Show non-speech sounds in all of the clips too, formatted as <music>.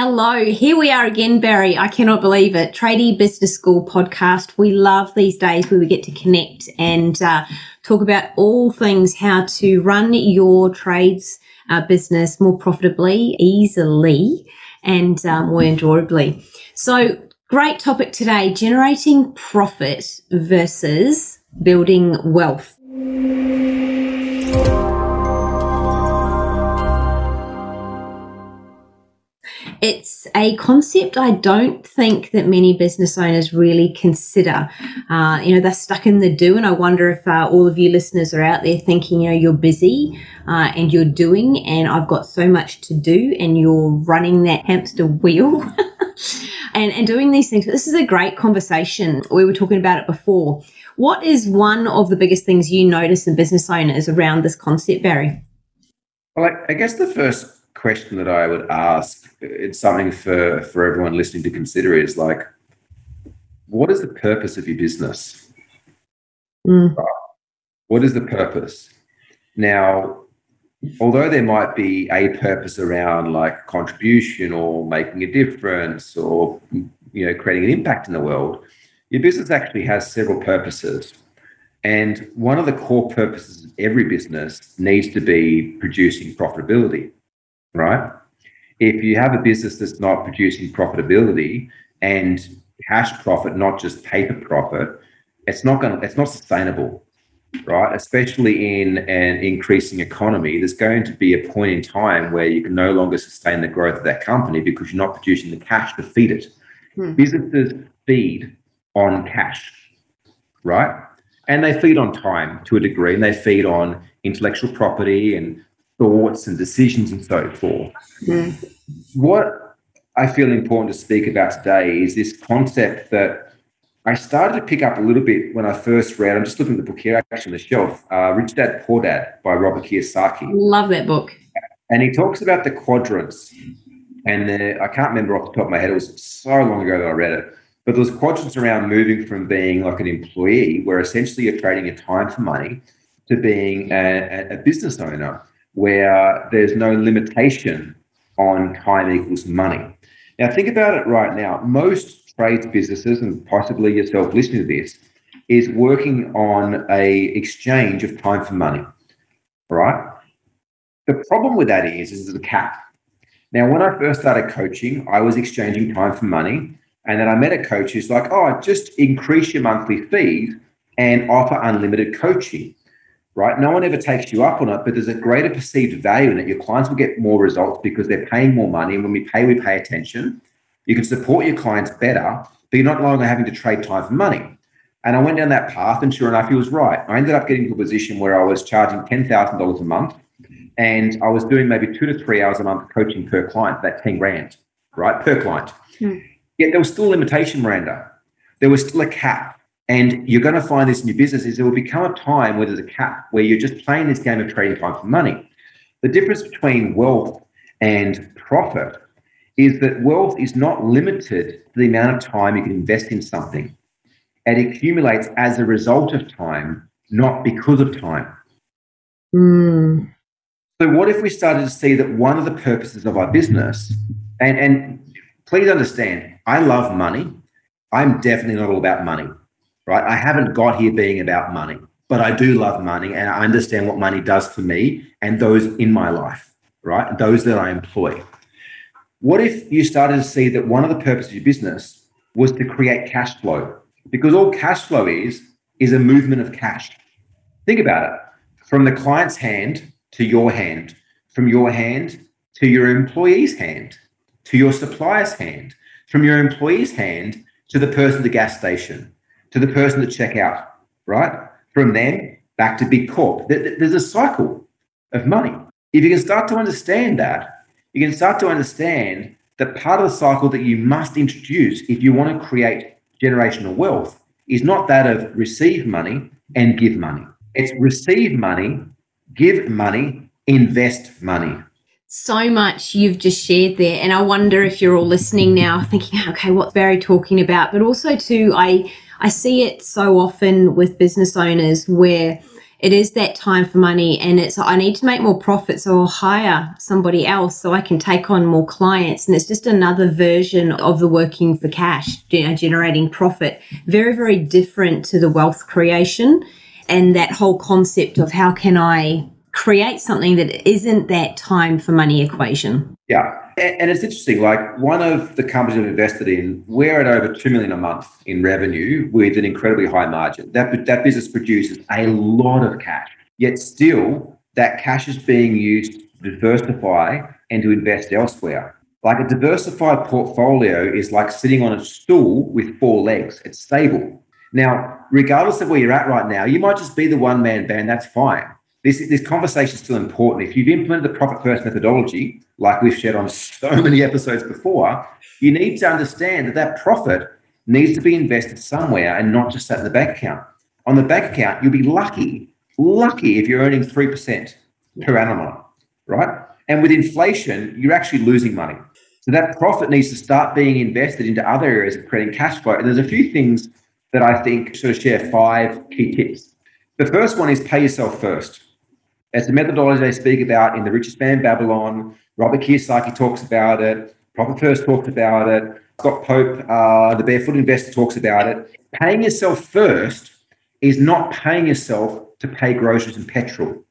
Hello, here we are again, Barry. I cannot believe it. Tradie Business School podcast. We love these days where we get to connect and uh, talk about all things how to run your trades uh, business more profitably, easily, and uh, more enjoyably. So, great topic today generating profit versus building wealth. It's a concept I don't think that many business owners really consider. Uh, you know, they're stuck in the do, and I wonder if uh, all of you listeners are out there thinking, you know, you're busy uh, and you're doing, and I've got so much to do, and you're running that hamster wheel. <laughs> and, and doing these things. But this is a great conversation. We were talking about it before. What is one of the biggest things you notice in business owners around this concept, Barry? Well, I, I guess the first question that I would ask, it's something for, for everyone listening to consider is like, what is the purpose of your business? Mm. What is the purpose? Now, although there might be a purpose around like contribution or making a difference or you know creating an impact in the world, your business actually has several purposes. And one of the core purposes of every business needs to be producing profitability right? If you have a business that's not producing profitability and cash profit, not just paper profit, it's not going it's not sustainable, right? Especially in an increasing economy, there's going to be a point in time where you can no longer sustain the growth of that company because you're not producing the cash to feed it. Hmm. Businesses feed on cash, right? And they feed on time to a degree, and they feed on intellectual property and thoughts and decisions and so forth. Mm. What I feel important to speak about today is this concept that I started to pick up a little bit when I first read. I'm just looking at the book here, actually, on the shelf. Uh, Rich Dad Poor Dad by Robert Kiyosaki. Love that book. And he talks about the quadrants. And the, I can't remember off the top of my head. It was so long ago that I read it. But was quadrants around moving from being like an employee, where essentially you're trading your time for money, to being a, a business owner where there's no limitation on time equals money. Now, think about it right now. Most trades businesses, and possibly yourself listening to this, is working on a exchange of time for money, right? The problem with that is, is a cap. Now, when I first started coaching, I was exchanging time for money. And then I met a coach who's like, oh, just increase your monthly fees and offer unlimited coaching right? No one ever takes you up on it, but there's a greater perceived value in it. Your clients will get more results because they're paying more money. And when we pay, we pay attention. You can support your clients better, but you're not longer having to trade time for money. And I went down that path, and sure enough, he was right. I ended up getting to a position where I was charging $10,000 a month, and I was doing maybe two to three hours a month coaching per client, that 10 grand, right? Per client. Hmm. Yet there was still a limitation, Miranda. There was still a cap and you're going to find this in your business is there will become a time where there's a cap where you're just playing this game of trading time for money. The difference between wealth and profit is that wealth is not limited to the amount of time you can invest in something. It accumulates as a result of time, not because of time. Mm. So, what if we started to see that one of the purposes of our business, and, and please understand, I love money. I'm definitely not all about money right? I haven't got here being about money, but I do love money and I understand what money does for me and those in my life, right? Those that I employ. What if you started to see that one of the purposes of your business was to create cash flow? Because all cash flow is, is a movement of cash. Think about it from the client's hand to your hand, from your hand to your employee's hand, to your supplier's hand, from your employee's hand to the person at the gas station, to the person at checkout, right? From them back to Big Corp. There's a cycle of money. If you can start to understand that, you can start to understand that part of the cycle that you must introduce if you want to create generational wealth is not that of receive money and give money. It's receive money, give money, invest money. So much you've just shared there. And I wonder if you're all listening now thinking, okay, what's Barry talking about? But also, too, I I see it so often with business owners where it is that time for money and it's i need to make more profits or hire somebody else so i can take on more clients and it's just another version of the working for cash you know, generating profit very very different to the wealth creation and that whole concept of how can i create something that isn't that time for money equation. Yeah. And it's interesting like one of the companies i've invested in we're at over 2 million a month in revenue with an incredibly high margin. That, that business produces a lot of cash yet still that cash is being used to diversify and to invest elsewhere. Like a diversified portfolio is like sitting on a stool with four legs. It's stable. Now regardless of where you're at right now you might just be the one man band that's fine this, this conversation is still important. If you've implemented the profit first methodology, like we've shared on so <laughs> many episodes before, you need to understand that that profit needs to be invested somewhere and not just sat in the bank account. On the bank account, you'll be lucky, lucky if you're earning 3% per annum, right? And with inflation, you're actually losing money. So that profit needs to start being invested into other areas of creating cash flow. And there's a few things that I think sort of share five key tips. The first one is pay yourself first. It's a methodology they speak about in The Richest Man Babylon. Robert Kiyosaki talks about it. Profit First talks about it. Scott Pape, uh, the Barefoot Investor, talks about it. Paying yourself first is not paying yourself to pay groceries and petrol.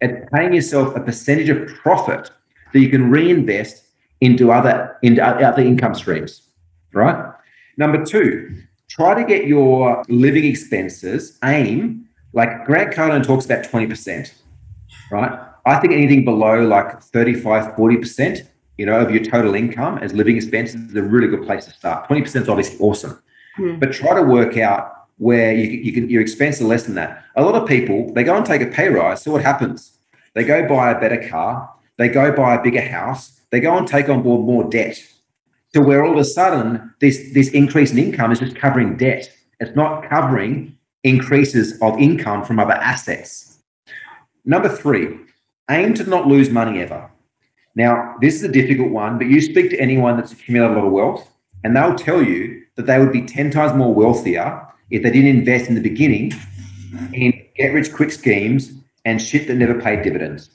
It's paying yourself a percentage of profit that you can reinvest into other into other income streams. Right. Number two, try to get your living expenses aim like Grant Cardone talks about twenty percent right? I think anything below like 35, 40%, you know, of your total income as living expenses is a really good place to start. 20% is obviously awesome. Mm. But try to work out where you, you can your expenses are less than that. A lot of people, they go and take a pay rise. So what happens? They go buy a better car, they go buy a bigger house, they go and take on board more debt. To where all of a sudden this, this increase in income is just covering debt. It's not covering increases of income from other assets. Number three, aim to not lose money ever. Now, this is a difficult one, but you speak to anyone that's accumulated a lot of wealth, and they'll tell you that they would be 10 times more wealthier if they didn't invest in the beginning in get rich quick schemes and shit that never paid dividends.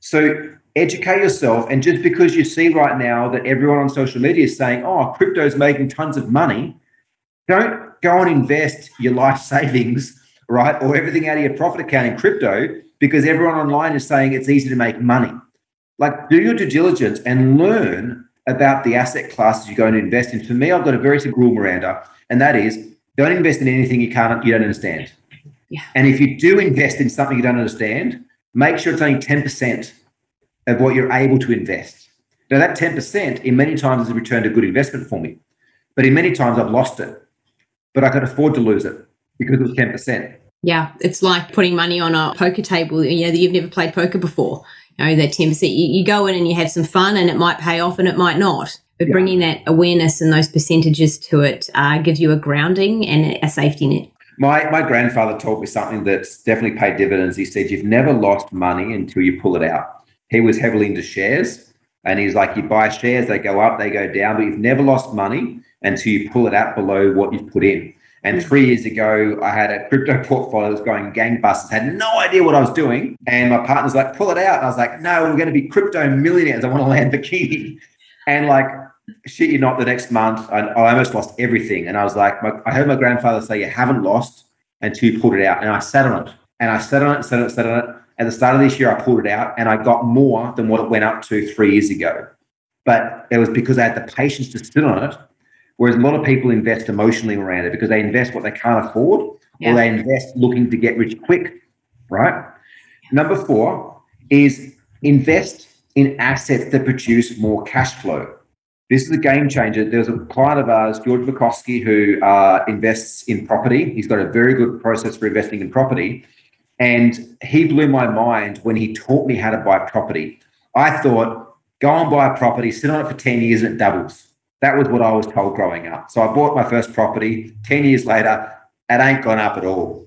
So educate yourself. And just because you see right now that everyone on social media is saying, oh, crypto's making tons of money, don't go and invest your life <laughs> savings, right? Or everything out of your profit account in crypto because everyone online is saying it's easy to make money. Like, do your due diligence and learn about the asset classes you're going to invest in. For me, I've got a very simple rule, Miranda, and that is don't invest in anything you can't you don't understand. Yeah. And if you do invest in something you don't understand, make sure it's only 10% of what you're able to invest. Now that 10% in many times has returned a good investment for me. But in many times I've lost it. But I could afford to lose it because it was 10%. Yeah, it's like putting money on a poker table. You know that you've never played poker before. You know that ten percent. You, you, go in and you have some fun, and it might pay off, and it might not. But yeah. bringing that awareness and those percentages to it uh, gives you a grounding and a safety net. My my grandfather taught me something that's definitely paid dividends. He said you've never lost money until you pull it out. He was heavily into shares, and he's like, you buy shares, they go up, they go down, but you've never lost money until you pull it out below what you've put in. And three years ago, I had a crypto portfolio that was going gangbusters, had no idea what I was doing. And my partner's like, pull it out. And I was like, no, we're going to be crypto millionaires. I want to Lamborghini. <laughs> And like, shit you're not, the next month, I, I almost lost everything. And I was like, my, I heard my grandfather say, you haven't lost until you pulled it out. And I sat on it. And I sat on it, sat on it, sat on it. At the start of this year, I pulled it out and I got more than what it went up to three years ago. But it was because I had the patience to sit on it Whereas a lot of people invest emotionally around it because they invest what they can't afford yeah. or they invest looking to get rich quick, right? Number four is invest in assets that produce more cash flow. This is a game changer. There's a client of ours, George Bukowski, who uh, invests in property. He's got a very good process for investing in property. And he blew my mind when he taught me how to buy property. I thought, go and buy a property, sit on it for 10 years, and it doubles. That was what I was told growing up. So I bought my first property. 10 years later, it ain't gone up at all.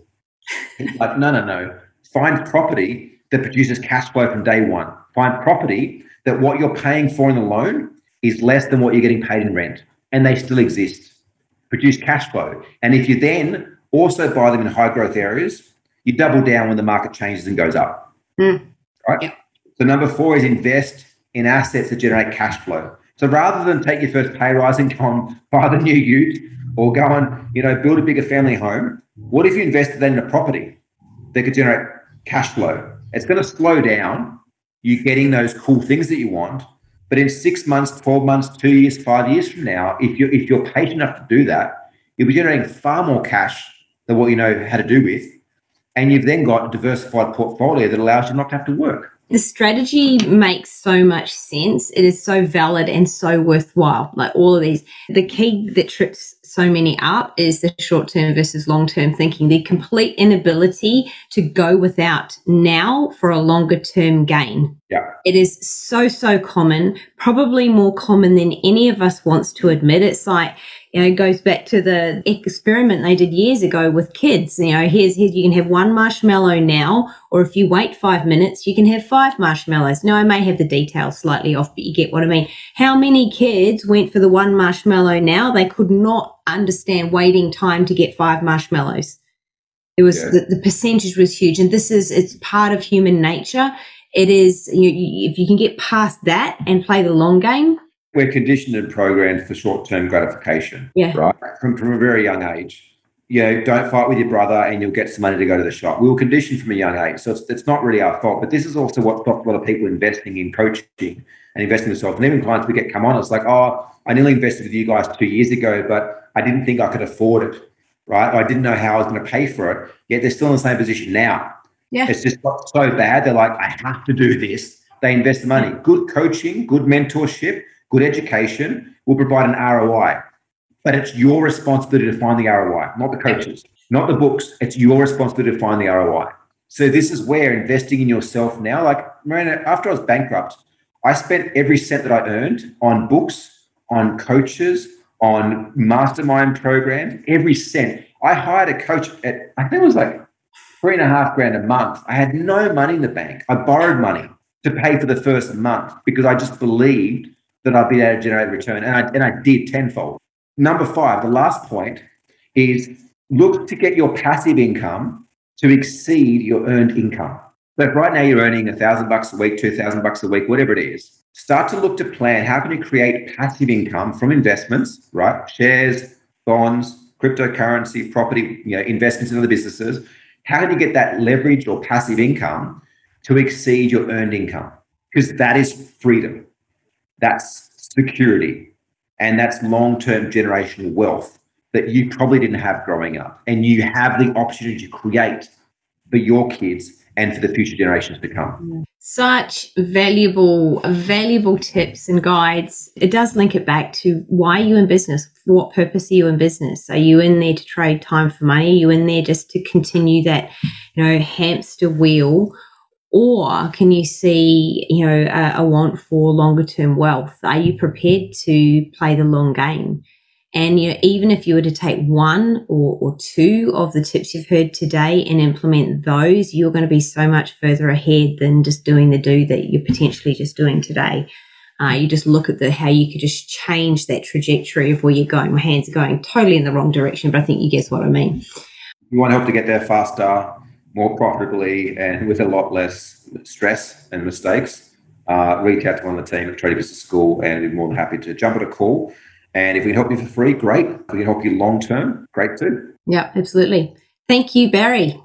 like, no, no, no. Find property that produces cash flow from day one. Find property that what you're paying for in the loan is less than what you're getting paid in rent. And they still exist. Produce cash flow. And if you then also buy them in high growth areas, You double down when the market changes and goes up. Mm. Right? Yep. So number four is invest in assets that generate cash flow. So rather than take your first pay rise and go and buy the new ute or go and, you know, build a bigger family home, what if you invested that in a property that could generate cash flow? It's going to slow down you getting those cool things that you want. But in six months, 12 months, two years, five years from now, if you're if you're patient enough to do that, you'll be generating far more cash than what you know how to do with. And you've then got a diversified portfolio that allows you not to have to work. The strategy makes so much sense. It is so valid and so worthwhile. Like all of these. The key that trips so many up is the short term versus long term thinking, the complete inability to go without now for a longer term gain. Yeah. It is so, so common, probably more common than any of us wants to admit. It's like, you know, it goes back to the experiment they did years ago with kids. You know, here's, here's you can have one marshmallow now, or if you wait five minutes, you can have five marshmallows. Now, I may have the details slightly off, but you get what I mean. How many kids went for the one marshmallow now? They could not understand waiting time to get five marshmallows. It was Yeah. the, the percentage was huge, and this is it's part of human nature. It is you, you, if you can get past that and play the long game. We're conditioned and programmed for short-term gratification. Yeah. Right. From from a very young age. You know, don't fight with your brother and you'll get some money to go to the shop. We were conditioned from a young age. So it's, it's not really our fault. But this is also what stops a lot of people investing in coaching and investing in themselves. And even clients we get come on, it's like, oh, I nearly invested with you guys two years ago, but I didn't think I could afford it. Right. I didn't know how I was going to pay for it. Yet they're still in the same position now. Yeah. It's just got so bad. They're like, I have to do this. They invest the money. Good coaching, good mentorship, good education will provide an ROI. But it's your responsibility to find the ROI, not the coaches, not the books. It's your responsibility to find the ROI. So this is where investing in yourself now, like Marina, after I was bankrupt, I spent every cent that I earned on books, on coaches, on mastermind programs, every cent. I hired a coach at, I think it was like three and a half grand a month. I had no money in the bank. I borrowed money to pay for the first month because I just believed that I'd be able to generate return. And I, and I did tenfold. Number five, the last point is look to get your passive income to exceed your earned income. So if right now you're earning a thousand bucks a week, two thousand bucks a week, whatever it is, start to look to plan how can you create passive income from investments, right? Shares, bonds, cryptocurrency, property, you know, investments in other businesses. How can you get that leveraged or passive income to exceed your earned income? Because that is freedom. That's security. And that's long-term generational wealth that you probably didn't have growing up. And you have the opportunity to create for your kids and for the future generations to come. Such valuable, valuable tips and guides. It does link it back to why are you in business? What purpose are you in business? Are you in there to trade time for money? Are you in there just to continue that, you know, hamster wheel? Or can you see, you know, a, a want for longer term wealth? Are you prepared to play the long game? And you know, even if you were to take one or, or two of the tips you've heard today and implement those, you're going to be so much further ahead than just doing the do that you're potentially just doing today. Uh, you just look at the how you could just change that trajectory of where you're going. My hands are going totally in the wrong direction, but I think you guess what I mean. You want to help to get there faster, more profitably, and with a lot less stress and mistakes. Uh, reach out to one of the team at Tradie Business School, and we're more than happy to jump on a call. And if we can help you for free, great. If we can help you long term, great too. Yeah, absolutely. Thank you, Barry.